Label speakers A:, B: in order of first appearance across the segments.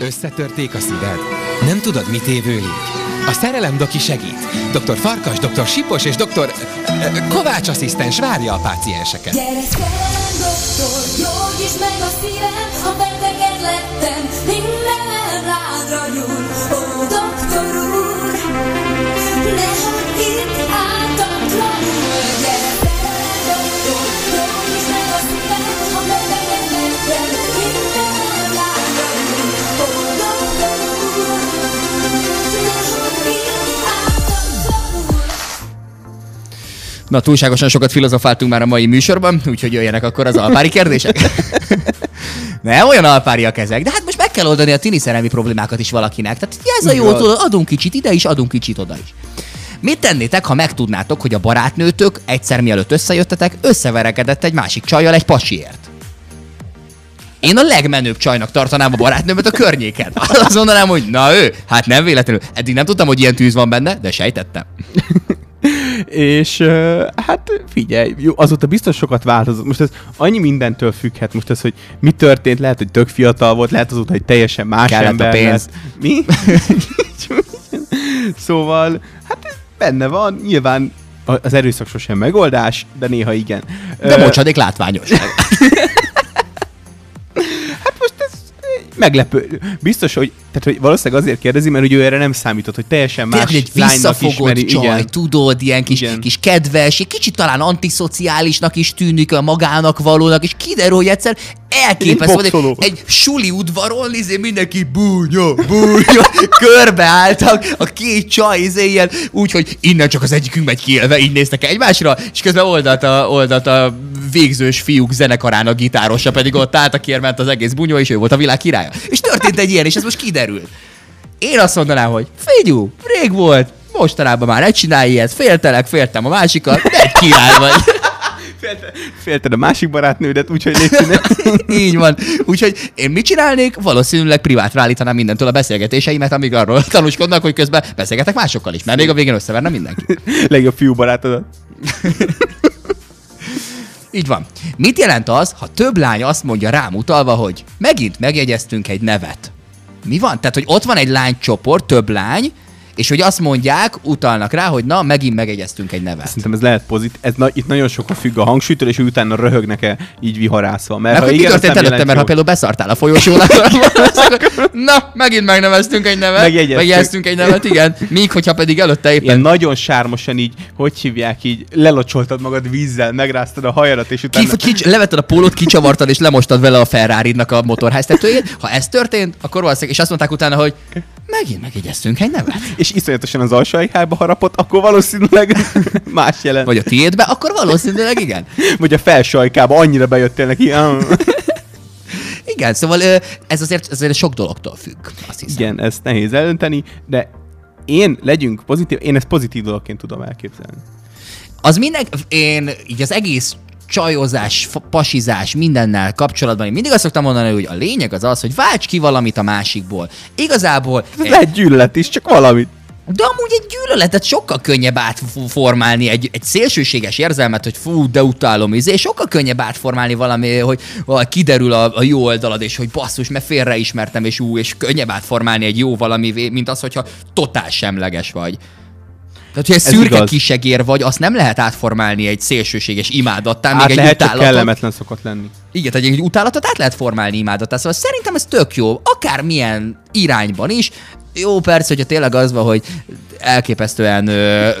A: Összetörték a szíved? Nem tudod, mit évőlik? A szerelem doki segít. Dr. Farkas, dr. Sipos és dr. Kovács asszisztens várja a pácienseket.
B: Gyere, szerelem doktor, meg a szívem, ha beteg lettem, minden rádra nyúl.
C: Na, túlságosan sokat filozofáltunk már a mai műsorban, úgyhogy jöjjenek akkor az alpári kérdések. Nem olyan alpáriak ezek, de hát most meg kell oldani a tini szerelmi problémákat is valakinek. Tehát ez a jó, tudod, adunk kicsit ide is, adunk kicsit oda is. Mit tennétek, ha megtudnátok, hogy a barátnőtök egyszer mielőtt összejöttetek, összeverekedett egy másik csajjal egy pasiért? Én a legmenőbb csajnak tartanám a barátnőmet a környéken. Azt mondanám, hogy na ő, hát nem véletlenül. Eddig nem tudtam, hogy ilyen tűz van benne, de sejtettem.
D: És hát figyelj, jó, azóta biztos sokat változott. Most ez annyi mindentől függhet. Most ez, hogy mi történt, lehet, hogy tök fiatal volt, lehet azóta, hogy teljesen más
C: Kellett a
D: ember
C: pénz.
D: lett. Mi? szóval, hát benne van, nyilván a- az erőszak sosem megoldás, de néha igen.
C: De mocsadék látványos.
D: meglepő. Biztos, hogy, tehát, hogy valószínűleg azért kérdezi, mert hogy ő erre nem számított, hogy teljesen más
C: Tényleg egy visszafogott
D: ismeri.
C: csaj,
D: igen.
C: tudod, ilyen kis,
D: Igen.
C: kis kedves, egy kicsit talán antiszociálisnak is tűnik a magának valónak, és kiderül, hogy egyszer elképesztő,
D: Egy
C: egy, egy suli udvaron, izé mindenki búnya, búnya, körbeálltak, a két csaj, izé ilyen, úgyhogy innen csak az egyikünk megy kiélve, így néztek egymásra, és közben oldalt a, oldalt a végzős fiúk zenekarának gitárosa, pedig ott állt, akiért ment az egész bunyó, és ő volt a világ királya. És történt egy ilyen, és ez most kiderült. Én azt mondanám, hogy figyú, rég volt, mostanában már ne csinálj ilyet, féltelek, féltem a másikat, de király vagy.
D: Félte- Félted a másik barátnődet, úgyhogy légy.
C: Így van. Úgyhogy én mit csinálnék? Valószínűleg privátra állítanám mindentől a beszélgetéseimet, amíg arról tanúskodnak, hogy közben beszélgetek másokkal is, mert még a végén összeverne mindenki.
D: Legjobb fiú barátodat.
C: Így van. Mit jelent az, ha több lány azt mondja rám utalva, hogy megint megjegyeztünk egy nevet? Mi van? Tehát, hogy ott van egy lánycsoport, több lány, és hogy azt mondják, utalnak rá, hogy na, megint megegyeztünk egy nevet.
D: Szerintem ez lehet pozitív. Ez na, itt nagyon sokat függ a hangsúlytól, és hogy utána röhögnek-e így viharászva. Mert,
C: Mert mi
D: igen,
C: történt előtte, mert ha például beszartál a folyosón, na, megint megneveztünk egy nevet,
D: Megjegyeztük.
C: megjegyeztünk egy nevet, igen. Míg, hogyha pedig előtte éppen
D: Ilyen nagyon sármosan így, hogy hívják így, lelocsoltad magad vízzel, megráztad a hajadat, és utána...
C: Ki, ki, levetted a pólót, kicsavartad és lemostad vele a ferrari a motorháztetőjét. Ha ez történt, akkor valószínűleg, és azt mondták utána, hogy megint megjegyeztünk egy nevet.
D: és iszonyatosan az alsó ajkába harapott, akkor valószínűleg más jelent. Vagy,
C: a tiédbe, akkor valószínűleg igen.
D: vagy a felső ajkába annyira bejöttél neki.
C: Igen, szóval ez azért, azért sok dologtól függ, azt hiszem.
D: Igen, ezt nehéz eldönteni, de én legyünk pozitív, én ezt pozitív dologként tudom elképzelni.
C: Az minden, én így az egész csajozás, pasizás, mindennel kapcsolatban én mindig azt szoktam mondani, hogy a lényeg az az, hogy válts ki valamit a másikból. Igazából
D: Ez lehet gyűlölet is, csak valamit.
C: De amúgy egy gyűlöletet sokkal könnyebb átformálni, egy, egy szélsőséges érzelmet, hogy fú, de utálom, izé, sokkal könnyebb átformálni valami, hogy kiderül a, a jó oldalad, és hogy basszus, mert félreismertem, és ú, és könnyebb átformálni egy jó valami, mint az, hogyha totál semleges vagy. Tehát, hogy egy szürke
D: igaz.
C: kisegér vagy, azt nem lehet átformálni egy szélsőséges imádattá, még
D: Át
C: egy
D: lehet,
C: utálatot.
D: kellemetlen szokott lenni.
C: Igen, tehát egy utálatot át lehet formálni imádattá, szóval szerintem ez tök jó, akármilyen irányban is. Jó, persze, hogyha tényleg az van, hogy elképesztően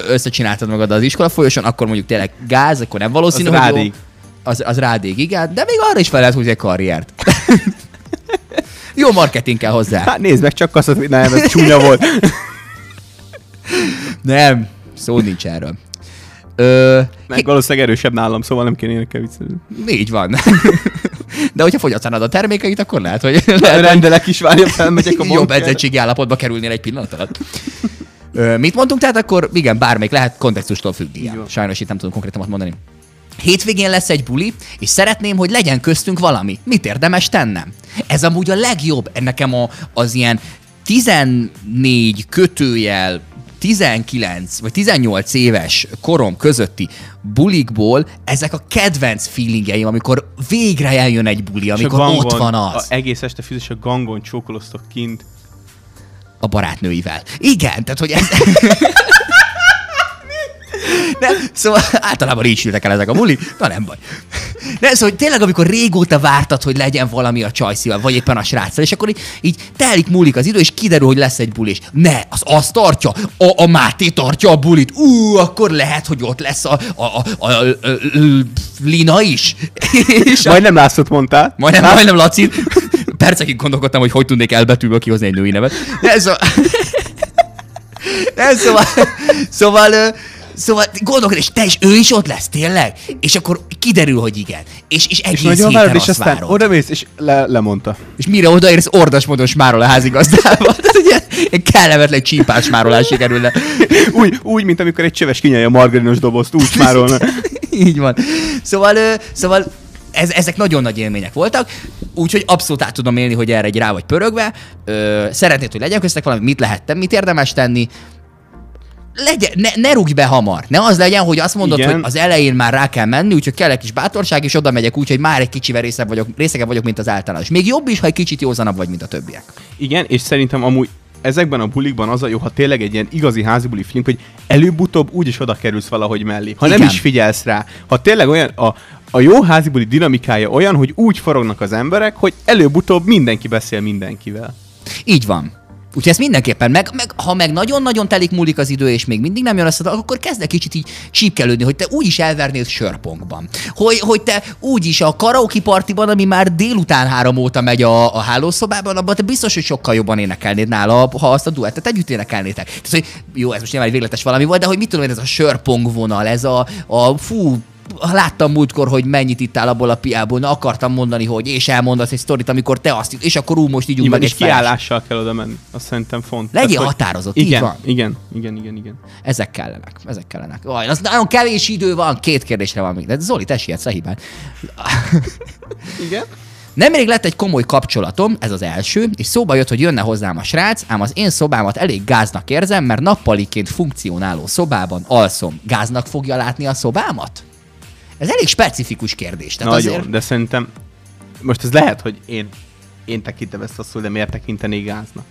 C: összecsináltad magad az iskola folyosón, akkor mondjuk tényleg gáz, akkor nem valószínű,
D: Az
C: hogy
D: rád
C: jó. Az, az rád ég, igen, de még arra is fel lehet húzni egy karriert. jó marketing kell hozzá.
D: Hát nézd meg, csak azt, hogy nem, ez csúnya volt.
C: Nem, szó nincs erről. Ö,
D: Meg valószínűleg erősebb nálam, szóval nem kéne énekel viccelni.
C: így van. De hogyha fogyasztanád a termékeit, akkor lehet, hogy, lehet,
D: Rendelek is, várja, felmegyek a
C: jobb edzettségi állapotba kerülnél egy pillanat alatt. Ö, mit mondtunk? Tehát akkor igen, bármelyik lehet, kontextustól függ. Igen. Sajnos itt nem tudom konkrétan mondani. Hétvégén lesz egy buli, és szeretném, hogy legyen köztünk valami. Mit érdemes tennem? Ez amúgy a legjobb. Nekem a, az ilyen 14 kötőjel 19 vagy 18 éves korom közötti bulikból ezek a kedvenc feelingeim, amikor végre eljön egy buli, amikor
D: gangon,
C: ott van az.
D: A egész este fizes a gangon csókoloztok kint.
C: a barátnőivel. Igen, tehát hogy ez... Nem, szóval általában így sültek el ezek a buli, na nem baj. De szóval hogy tényleg, amikor régóta vártad, hogy legyen valami a csajszival, vagy éppen a sráccal, és akkor így, így telik, múlik az idő, és kiderül, hogy lesz egy buli, és ne, az azt tartja, a, a Máté tartja a bulit, ú, akkor lehet, hogy ott lesz a, a, a, a, a, a, a Lina is. És a,
D: Majdnem Lászlót mondtál.
C: Majdnem, majdnem Laci. Percekig gondolkodtam, hogy hogy tudnék elbetűből kihozni egy női nevet. De szóval... De szóval... Szóval... Szóval gondolkod, és te is, ő is ott lesz, tényleg? És akkor kiderül, hogy igen. És, és egész
D: És nagyon
C: héten
D: várod, és aztán
C: várod.
D: oda mész, és le, lemondta.
C: És mire odaérsz, ordas módon smárol a házigazdával. Tehát egy kellemetlen csípás smárolás sikerülne.
D: Úgy, úgy, mint amikor egy csöves kinyelje a margarinos dobozt, úgy smárolna.
C: Így van. Szóval, szóval ez, ezek nagyon nagy élmények voltak, úgyhogy abszolút át tudom élni, hogy erre egy rá vagy pörögve. Ö, szeretnéd, hogy legyen köztek valami, mit lehet mit érdemes tenni. Legyen, ne, ne rúgj be hamar. Ne az legyen, hogy azt mondod,
D: Igen.
C: hogy az elején már rá kell menni, úgyhogy kell egy kis bátorság, és oda megyek úgy, hogy már egy kicsivel részebb vagyok, részegebb vagyok, mint az általános. Még jobb is, ha egy kicsit józanabb vagy, mint a többiek.
D: Igen, és szerintem amúgy ezekben a bulikban az a jó, ha tényleg egy ilyen igazi házi buli film, hogy előbb-utóbb úgyis oda kerülsz valahogy mellé. Ha nem
C: Igen.
D: is figyelsz rá. Ha tényleg olyan, a, a jó házi buli dinamikája olyan, hogy úgy forognak az emberek, hogy előbb-utóbb mindenki beszél mindenkivel.
C: Így van. Úgyhogy ezt mindenképpen, meg, meg, ha meg nagyon-nagyon telik múlik az idő, és még mindig nem jön össze, akkor kezd egy kicsit így csípkelődni, hogy te úgy is elvernéd sörpongban. Hogy, hogy te úgy is a karaoke partiban, ami már délután három óta megy a, a hálószobában, abban te biztos, hogy sokkal jobban énekelnéd nála, ha azt a duettet együtt énekelnétek. Tehát, hogy jó, ez most nyilván egy végletes valami volt, de hogy mit tudom én, ez a sörpong vonal, ez a, a fú, láttam múltkor, hogy mennyit ittál abból a piából, na akartam mondani, hogy és elmondasz egy sztorit, amikor te azt, és akkor ú, most így
D: Igen,
C: meg egy
D: kiállással kell oda menni. Azt szerintem fontos.
C: Legyél
D: Tehát,
C: határozott, így
D: igen,
C: van.
D: Igen, igen, igen, igen.
C: Ezek kellenek, ezek kellenek. Vaj, az nagyon kevés idő van, két kérdésre van még. De Zoli, te sietsz a hibán.
D: Igen?
C: Nemrég lett egy komoly kapcsolatom, ez az első, és szóba jött, hogy jönne hozzám a srác, ám az én szobámat elég gáznak érzem, mert nappaliként funkcionáló szobában alszom. Gáznak fogja látni a szobámat? Ez elég specifikus kérdés. Tehát
D: Nagyon,
C: azért...
D: de szerintem most ez lehet, hogy én, én tekintem ezt a szó, de miért tekintenék gáznak?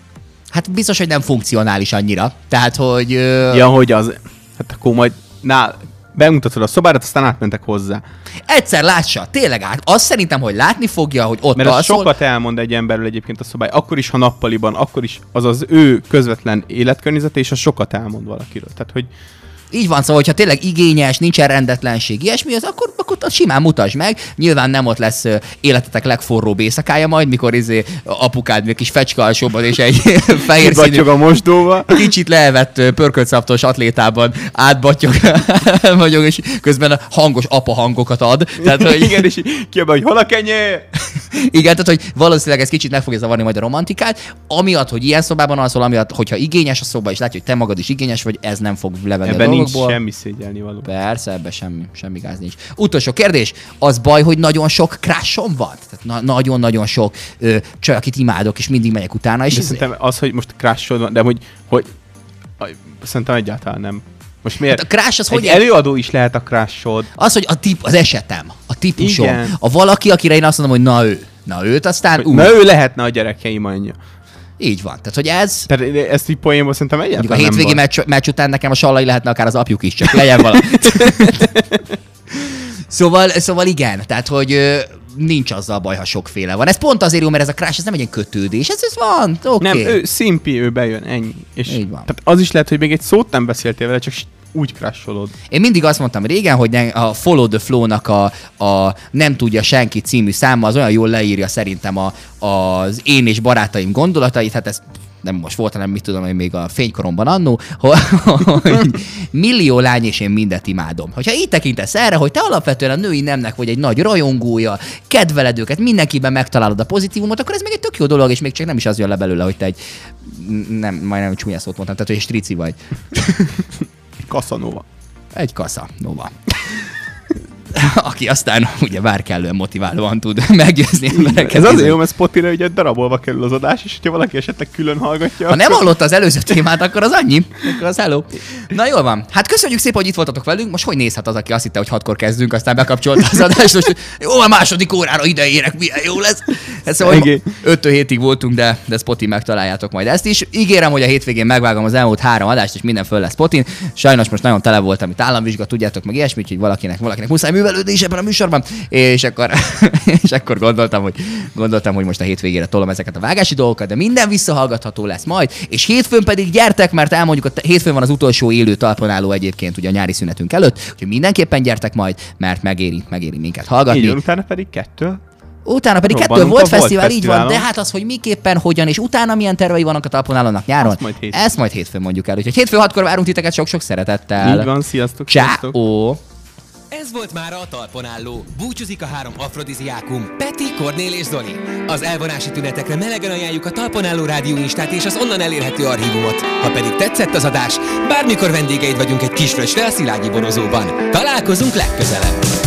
C: Hát biztos, hogy nem funkcionális annyira. Tehát, hogy... Ö...
D: Ja, hogy az, hát akkor majd nál, bemutatod a szobádat, aztán átmentek hozzá.
C: Egyszer lássa, tényleg át. Azt szerintem, hogy látni fogja, hogy ott
D: Mert
C: alszol.
D: sokat elmond egy emberről egyébként a szobály. Akkor is, ha nappaliban, akkor is az az ő közvetlen életkörnyezete, és az sokat elmond valakiről. Tehát, hogy
C: Így van, szóval, hogyha tényleg igényes, nincsen rendetlenség, ilyesmi, az akkor, akkor azt simán mutasd meg. Nyilván nem ott lesz életetek legforróbb éjszakája majd, mikor izé apukád még kis fecska alsóban és egy fehér színű,
D: a mosdóba.
C: kicsit levett ö, pörköltszaptos atlétában átbatyog, vagyok, és közben a hangos apa hangokat ad. Tehát, hogy,
D: Igen, és kiabál, hogy hol a kenyér?
C: Igen, tehát, hogy valószínűleg ez kicsit meg fogja zavarni majd a romantikát, amiatt, hogy ilyen szobában alszol, amiatt, hogyha igényes a szoba, és látja, hogy te magad is igényes vagy, ez nem fog levenni a
D: Ebben nincs
C: dolgokból.
D: semmi szégyelni való.
C: Persze, ebben semmi, semmi gáz nincs. Utolsó kérdés, az baj, hogy nagyon sok crushom van? Tehát na- nagyon-nagyon sok ö, csaj, akit imádok, és mindig megyek utána, és
D: De
C: ez,
D: szerintem az, hogy most crashod van, de hogy, hogy szerintem egyáltalán nem. Most miért?
C: Hát a crush az
D: Egy
C: hogy-
D: előadó is lehet a crashod.
C: az, hogy a tip, az esetem, a típusom,
D: Igen.
C: a valaki, akire én azt mondom, hogy na ő, na őt aztán,
D: Hogy,
C: ú,
D: na ő lehetne a gyerekeim anyja.
C: így van. Tehát, hogy ez,
D: Tehát ezt így poénból szerintem
C: a
D: egyáltalán nem
C: hétvégi meccs, meccs után nekem a sallai lehetne akár az apjuk is, csak legyen valami. szóval, szóval igen, tehát, hogy nincs azzal baj, ha sokféle van. Ez pont azért jó, mert ez a crash, ez nem egy ilyen kötődés, ez, ez van, oké.
D: Nem, ő szimpi, ő bejön, ennyi. És
C: Így van.
D: Tehát az is lehet, hogy még egy szót nem beszéltél vele, csak úgy crasholod.
C: Én mindig azt mondtam régen, hogy a Follow the Flow-nak a, a Nem tudja senki című száma az olyan jól leírja szerintem a, az én és barátaim gondolatait, hát ez nem most volt, hanem mit tudom, hogy még a fénykoromban annó, hogy millió lány és én mindet imádom. Hogyha így tekintesz erre, hogy te alapvetően a női nemnek vagy egy nagy rajongója, kedveled őket, mindenkiben megtalálod a pozitívumot, akkor ez még egy tök jó dolog, és még csak nem is az jön le belőle, hogy te egy nem, majdnem csúnya szót mondtam, tehát hogy egy strici vagy.
D: Casanova.
C: Egy kasza, nova. aki aztán ugye bár kellően motiválóan tud meggyőzni embereket.
D: Ez azért jó, mert Spotify ugye darabolva kerül az adás, és hogyha valaki esetleg külön hallgatja.
C: Ha nem hallotta az előző témát, akkor az annyi. Akkor az hello. Na jól van. Hát köszönjük szépen, hogy itt voltatok velünk. Most hogy nézhet az, aki azt hitte, hogy hatkor kezdünk, aztán bekapcsolta az adást, most jó, a második órára ide érek, milyen jó lesz. Hát szóval
D: Igen.
C: 5 hétig voltunk, de, de Spotin megtaláljátok majd ezt is. Ígérem, hogy a hétvégén megvágom az elmúlt három adást, és minden föl lesz Spotin. Sajnos most nagyon tele voltam itt államvizsga, tudjátok meg ilyesmit, hogy valakinek, valakinek muszáj művelődni is ebben a műsorban. És akkor, és akkor gondoltam, hogy, gondoltam, hogy most a hétvégére tolom ezeket a vágási dolgokat, de minden visszahallgatható lesz majd. És hétfőn pedig gyertek, mert elmondjuk, a hétfőn van az utolsó élő talpon egyébként ugye a nyári szünetünk előtt, úgyhogy mindenképpen gyertek majd, mert megéri, megéri minket hallgatni.
D: Így utána pedig kettő.
C: Utána pedig kettő
D: Robbanunk
C: volt
D: a Volt
C: fesztivál, így van, de hát az, hogy miképpen, hogyan, és utána milyen tervei vannak a talponálónak nyáron,
D: Azt majd hétfőn.
C: ezt majd hétfőn mondjuk el. Úgyhogy hétfő hatkor várunk titeket sok-sok szeretettel.
D: Így van, sziasztok.
C: Ciao.
A: Ez volt már a talpon álló. Búcsúzik a három afrodiziákum, Peti, Kornél és Zoli. Az elvonási tünetekre melegen ajánljuk a talpon álló rádió instát és az onnan elérhető archívumot. Ha pedig tetszett az adás, bármikor vendégeid vagyunk egy kisfröccsre a Szilágyi borozóban. Találkozunk legközelebb!